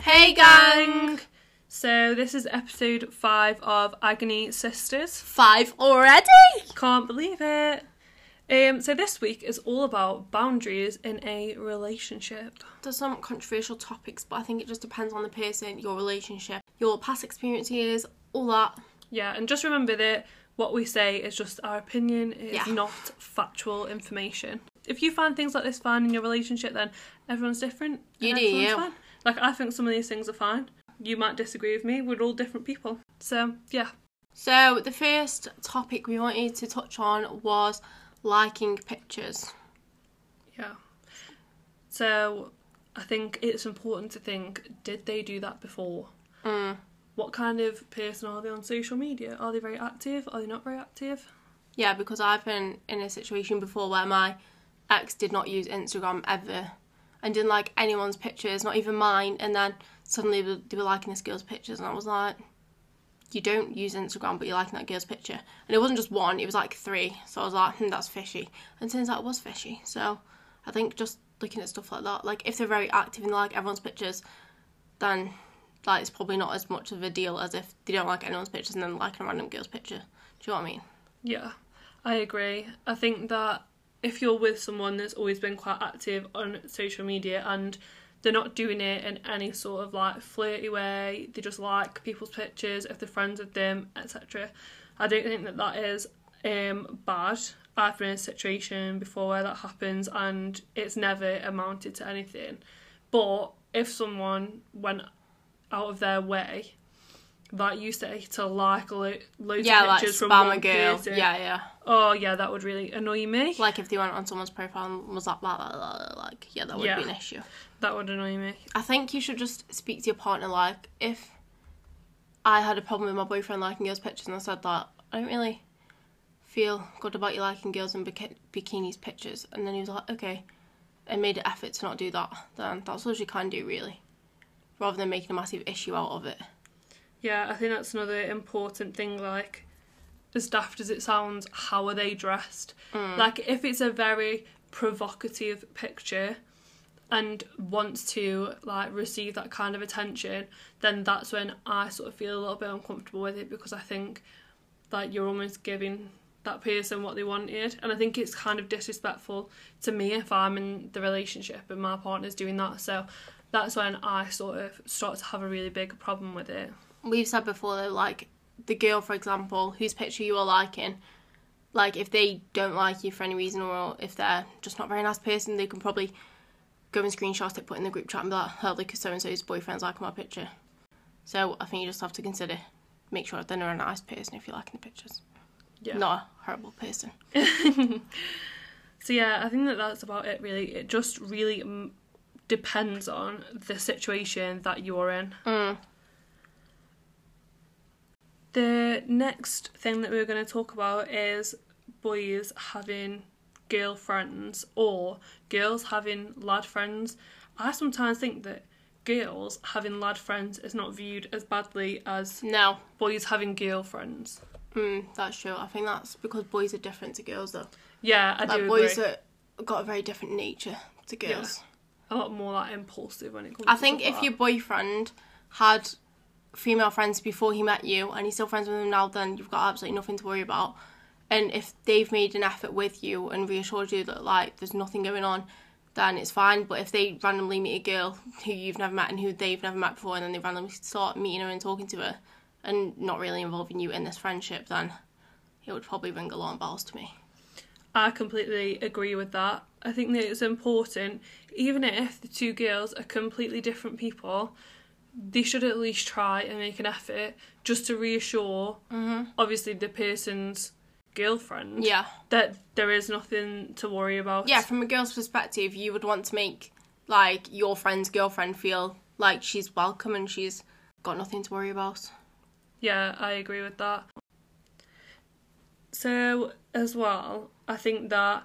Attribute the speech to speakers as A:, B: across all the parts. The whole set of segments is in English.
A: Hey gang!
B: So this is episode five of Agony Sisterz.
A: Five already?
B: Can't believe it. Um, so this week is all about boundaries in a relationship.
A: There's some controversial topics, but I think it just depends on the person, your relationship, your past experiences, all that.
B: Yeah, and just remember that what we say is just our opinion, it is
A: Yeah.
B: not factual information. If you find things like this fine in your relationship, then everyone's different.
A: You do.
B: Fine. Like I think some of these things are fine. You might disagree with me. We're all different people. So yeah,
A: So, the first topic we wanted to touch on was liking pictures.
B: yeah. So I think it's important to think: Did they do that before?
A: Mm.
B: What kind of person are they on social media? Are they very active? Are they not very active?
A: Yeah, because I've been in a situation before where my ex did not use Instagram ever and didn't like anyone's pictures, not even mine, and then suddenly they were- liking this girl's pictures, and I was like, you don't use Instagram, but you're liking that girl's picture. And it wasn't just one, it was like three. So I was like, hmm, that's fishy. And out it was fishy. So I think just looking at stuff like that, like if they're very active and like everyone's pictures, then like it's probably not as much of a deal as if they don't like anyone's pictures and then like a random girl's picture. Do you know what I mean?
B: Yeah, I agree. I think that if you're with someone that's always been quite active on social media and they're not doing it in any sort of like flirty way, they just like people's pictures if they're friends with them, etc. I don't think that that is um, bad. I've been in a situation before where that happens and it's never amounted to anything. But if someone went out of their way, like you say, to like lo- loads
A: yeah,
B: of
A: like
B: pictures from one
A: girl.
B: person,
A: Yeah, yeah.
B: Oh yeah, that would really annoy me.
A: Like if they went on someone's profile and was like, blah, blah, blah, blah, like, yeah, that would
B: Yeah.
A: be an issue.
B: That would annoy me.
A: I think you should just speak to your partner. Like, if I had a problem with my boyfriend liking girls' pictures and I said that, I don't really feel good about you liking girls in biki- bikinis pictures. And then he was like, okay, and made an effort to not do that, then that's all you can do, really. Rather than making a massive issue out of it.
B: Yeah, I think that's another important thing. Like, as daft as it sounds, how are they dressed? Mm. Like, if it's a very provocative picture and wants to like receive that kind of attention, then that's when I sort of feel a little bit uncomfortable with it because I think that you're almost giving that person what they wanted, and I think it's kind of disrespectful to me if I'm in the relationship and my partner's doing that. So that's when I sort of start to have a really big problem with it.
A: we've said before though, like the girl, for example, whose picture you are liking, like if they don't like you for any reason or if they're just not a very nice person, they can probably go and screenshot it, put it in the group chat and be like, oh, look, so and so's boyfriend's liking my picture. So I think you just have to consider, make sure that they're a nice person if you're liking the pictures,
B: Yeah.
A: not a horrible person.
B: So yeah, I think that that's about it. Really, it just really mm, depends on the situation that you're in.
A: Mm.
B: The next thing that we're going to talk about is boys having girlfriends or girls having lad friends. I sometimes think that girls having lad friends is not viewed as badly as
A: No,
B: boys having girlfriends.
A: mm, that's true. I think that's because boys are different to girls though.
B: Yeah, I
A: Like
B: do
A: boys
B: agree.
A: are got a very different nature to girls.
B: a lot more like impulsive when it comes.
A: I think if
B: like
A: your boyfriend had female friends before he met you and he's still friends with them now, then you've got absolutely nothing to worry about. And if they've made an effort with you and reassured you that like there's nothing going on, then it's fine. But if they randomly meet a girl who you've never met and who they've never met before, and then they randomly start meeting her and talking to her, and not really involving you in this friendship, then it would probably ring alarm bells to me.
B: I completely agree with that. I think that it's important, even if the two girls are completely different people, they should at least try and make an effort just to reassure, mm-hmm. obviously, the person's girlfriend
A: Yeah.
B: that there is nothing to worry about.
A: Yeah, from a girl's perspective, you would want to make like your friend's girlfriend feel like she's welcome and she's got nothing to worry about.
B: Yeah, I agree with that. So, as well, I think that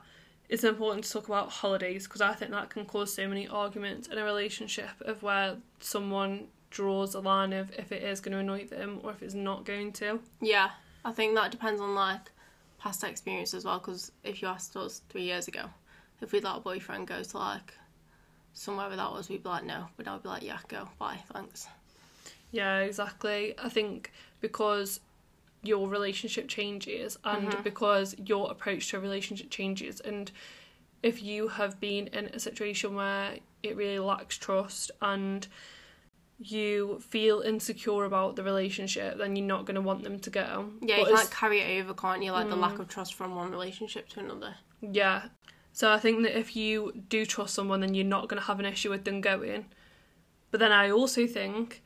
B: it's important to talk about holidays because I think that can cause so many arguments in a relationship of where someone draws a line of if it is going to annoy them or if it's not going to.
A: Yeah, I think that depends on like past experience as well. Because if you asked us three years ago if we'd let a boyfriend go to like somewhere where that was, we'd be like, no. But I'd be like, yeah, go, bye, thanks.
B: Yeah, exactly. I think because your relationship changes and
A: Mhm.
B: because your approach to a relationship changes and if you have been in a situation where it really lacks trust and you feel insecure about the relationship then you're not going to want them to go
A: Yeah,
B: But
A: you can
B: it's-
A: like carry it over, can't you? Like the
B: Mm.
A: lack of trust from one relationship to another.
B: Yeah. So I think that if you do trust someone, then you're not going to have an issue with them going. But then I also think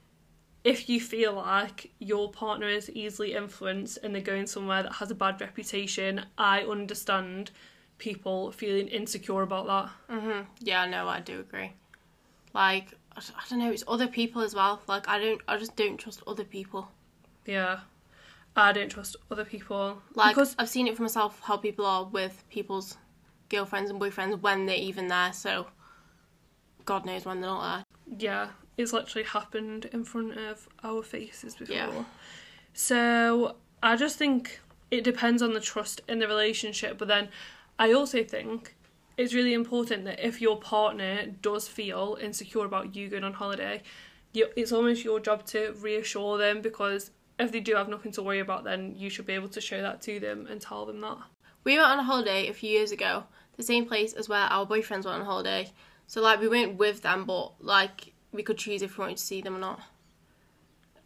B: if you feel like your partner is easily influenced and they're going somewhere that has a bad reputation, I understand people feeling insecure about that.
A: Mhm. Yeah, no, I do agree. Like I don't know, it's other people as well. Like I don't, I just don't trust other people.
B: Yeah. I don't trust other people.
A: Like
B: because
A: I've seen it for myself how people are with people's girlfriends and boyfriends when they're even there. So God knows when they're not there.
B: Yeah, it's literally happened in front of our faces before.
A: Yeah.
B: So I just think it depends on the trust in the relationship, but then I also think it's really important that if your partner does feel insecure about you going on holiday, you, it's almost your job to reassure them because if they do have nothing to worry about, then you should be able to show that to them and tell them that.
A: We went on a holiday a few years ago, the same place as where our boyfriends went on holiday. So like we went with them, but like we could choose if we wanted to see them or not.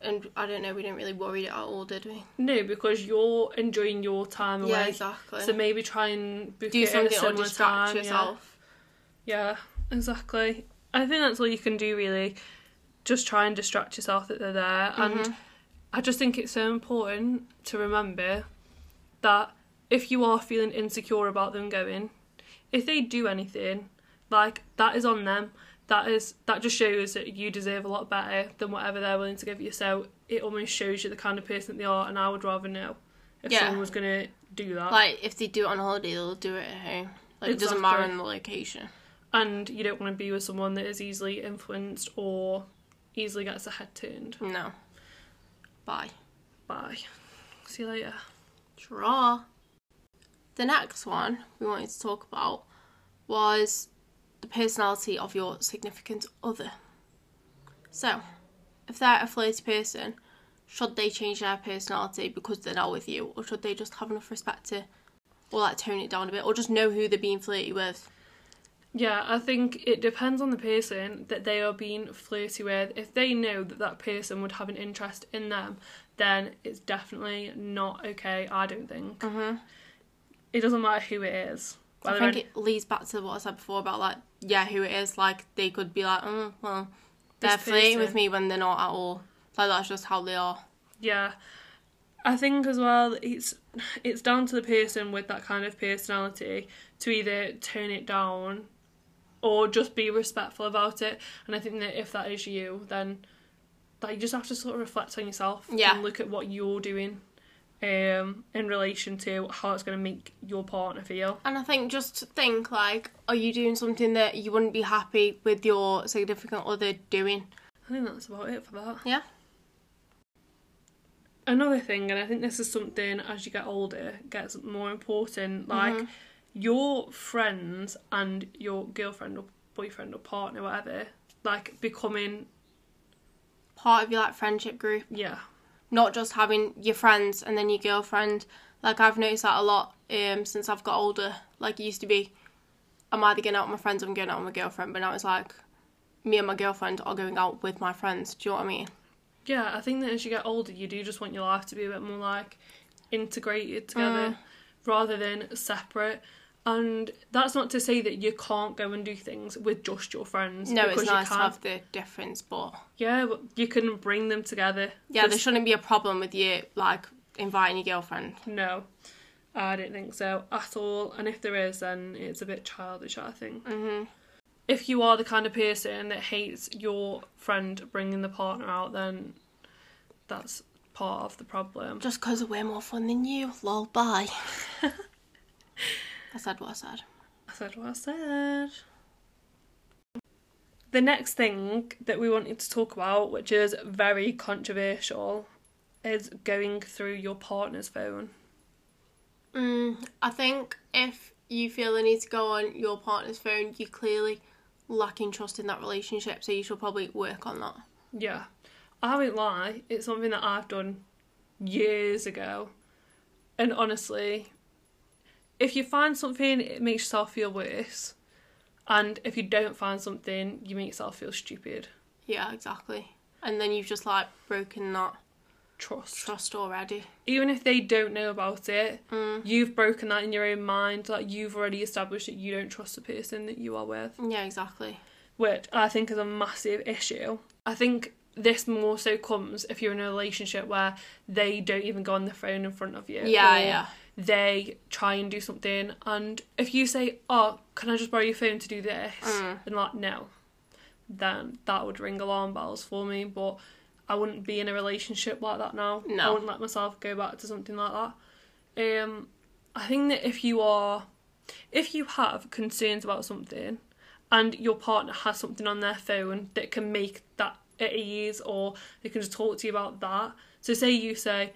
A: And I don't know, we didn't really worry it at all, did we?
B: No, because you're enjoying your time away.
A: Yeah, exactly.
B: So maybe try and book
A: Do
B: it at a
A: something or distract
B: time,
A: yourself.
B: Yeah, exactly. I think that's all you can do really. Just try and distract yourself that they're there. And
A: Mhm.
B: I just think it's so important to remember that if you are feeling insecure about them going, if they do anything, like that is on them. That is that just shows that you deserve a lot better than whatever they're willing to give you. So it almost shows you the kind of person that they are and I would rather know if
A: Yeah.
B: someone was gonna do that.
A: Like if they do it on holiday, they'll do it at home. Like it doesn't matter
B: Exactly.
A: in the location.
B: and you don't want to be with someone that is easily influenced or easily gets a head turned
A: No. Bye.
B: Bye. See you later.
A: Draw. The next one we wanted to talk about was the personality of your significant other. So, if they're a flirty person, should they change their personality because they're not with you, or should they just have enough respect to, or like tone it down a bit, or just know who they're being flirty with?
B: Yeah, I think it depends on the person that they are being flirty with. If they know that that person would have an interest in them, then it's definitely not okay. I don't think
A: Mm-hmm.
B: it doesn't matter who it is.
A: I think
B: it,
A: it leads back to what I said before about like, yeah, who it is. Like they could be like, oh, well, they're
B: This
A: flirting with me when they're not at all. Like that's just how they are.
B: yeah, I think as well it's it's down to the person with that kind of personality to either turn it down or just be respectful about it. And I think that if that is you, then that you just have to sort of reflect on yourself
A: Yeah.
B: and look at what you're doing um in relation to how it's going to make your partner feel.
A: And I think just think like, are you doing something that you wouldn't be happy with your significant other doing?
B: I think that's about it for that.
A: Yeah.
B: Another thing, and I think this is something as you get older gets more important, like
A: Mhm.
B: your friends and your girlfriend or boyfriend or partner, whatever, like becoming
A: Part of your like friendship group,
B: yeah,
A: not just having your friends and then your girlfriend. Like I've noticed that a lot um, since I've got older. Like it used to be, I'm either going out with my friends or I'm going out with my girlfriend, but now it's like me and my girlfriend are going out with my friends. Do you know what I mean?
B: yeah. I think that as you get older, you do just want your life to be a bit more like integrated together
A: Mm.
B: rather than separate. And that's not to say that you can't go and do things with just your friends.
A: No,
B: because
A: it's
B: you
A: nice to have the difference, but
B: Yeah, but you can bring them together.
A: yeah, there shouldn't be a problem with you like inviting your girlfriend.
B: No, I don't think so at all. And if there is, then it's a bit childish, I think.
A: Mhm.
B: If you are the kind of person that hates your friend bringing the partner out, then that's part of the problem.
A: Just because we're more fun than you, lol, bye. I said what I said.
B: I said what I said. The next thing that we wanted to talk about, which is very controversial, is going through your partner's phone.
A: Mm, I think if you feel the need to go on your partner's phone, you clearly lacking trust in that relationship. So you should probably work on that.
B: Yeah. I won't lie, it's something that I've done years ago. And honestly, if you find something, it makes yourself feel worse. And if you don't find something, you make yourself feel stupid.
A: Yeah, exactly. And then you've just like broken that
B: Trust.
A: trust already.
B: Even if they don't know about it,
A: Mm.
B: you've broken that in your own mind. Like you've already established that you don't trust the person that you are with.
A: Yeah, exactly.
B: which I think is a massive issue. I think this more so comes if you're in a relationship where they don't even go on the phone in front of you.
A: Yeah, yeah.
B: They try and do something, and if you say, "Oh, can I just borrow your phone to do this?"
A: Mm.
B: and like, no, then that would ring alarm bells for me. But I wouldn't be in a relationship like that now. I wouldn't let myself go back to something like that. Um, I think that if you are, if you have concerns about something, and your partner has something on their phone that can make that at ease, or they can just talk to you about that. So say you say,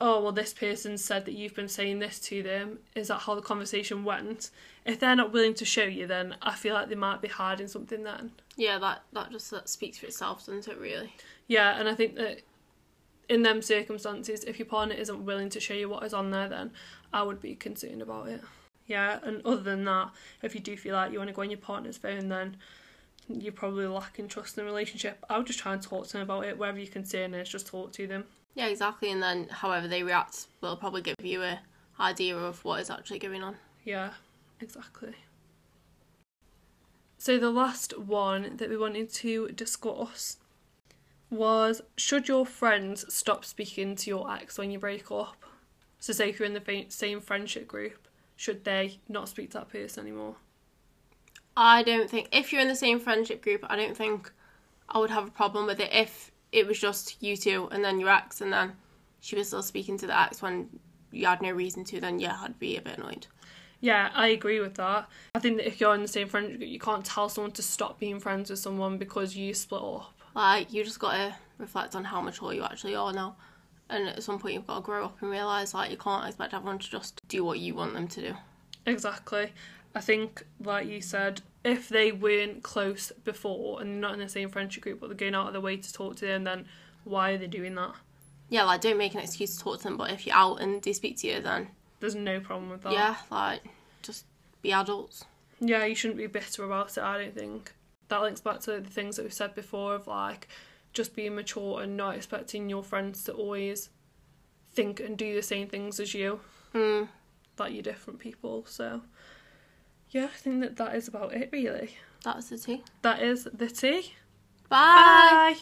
B: "Oh, well, this person said that you've been saying this to them. Is that how the conversation went?" If they're not willing to show you, then I feel like they might be hiding something then.
A: Yeah, that that just that speaks for itself, doesn't it? Really.
B: Yeah, and I think that in them circumstances, if your partner isn't willing to show you what is on there, then I would be concerned about it. Yeah, and other than that, if you do feel like you want to go on your partner's phone, then you're probably lacking trust in the relationship. I would just try and talk to them about it. Wherever your concern is, just talk to them.
A: Yeah, exactly. And then however they react will probably give you a idea of what is actually going on.
B: Yeah, exactly. So the last one that we wanted to discuss was should your friends stop speaking to your ex when you break up? So say if you're in the same friendship group, should they not speak to that person anymore?
A: I don't think if you're in the same friendship group, I don't think I would have a problem with it if it was just you two and then your ex and then she was still speaking to the ex when you had no reason to, then yeah, I'd be a bit annoyed.
B: Yeah, I agree with that. I think that if you're in the same friendship group, you can't tell someone to stop being friends with someone because you split up.
A: Like you just gotta reflect on how mature you actually are now. And at some point you've got to grow up and realise like you can't expect everyone to just do what you want them to do.
B: Exactly. I think, like you said, if they weren't close before and they're not in the same friendship group, but they're going out of their way to talk to them, then why are they doing that?
A: Yeah, like don't make an excuse to talk to them, but if you're out and they speak to you then
B: There's no problem with that.
A: yeah, like just be adults.
B: Yeah, you shouldn't be bitter about it, I don't think. That links back to the things that we've said before of like just being mature and not expecting your friends to always think and do the same things as you.
A: Mm.
B: That you're different people. So, yeah, I think that that is about it, really.
A: That's the tea.
B: That is the tea.
A: Bye.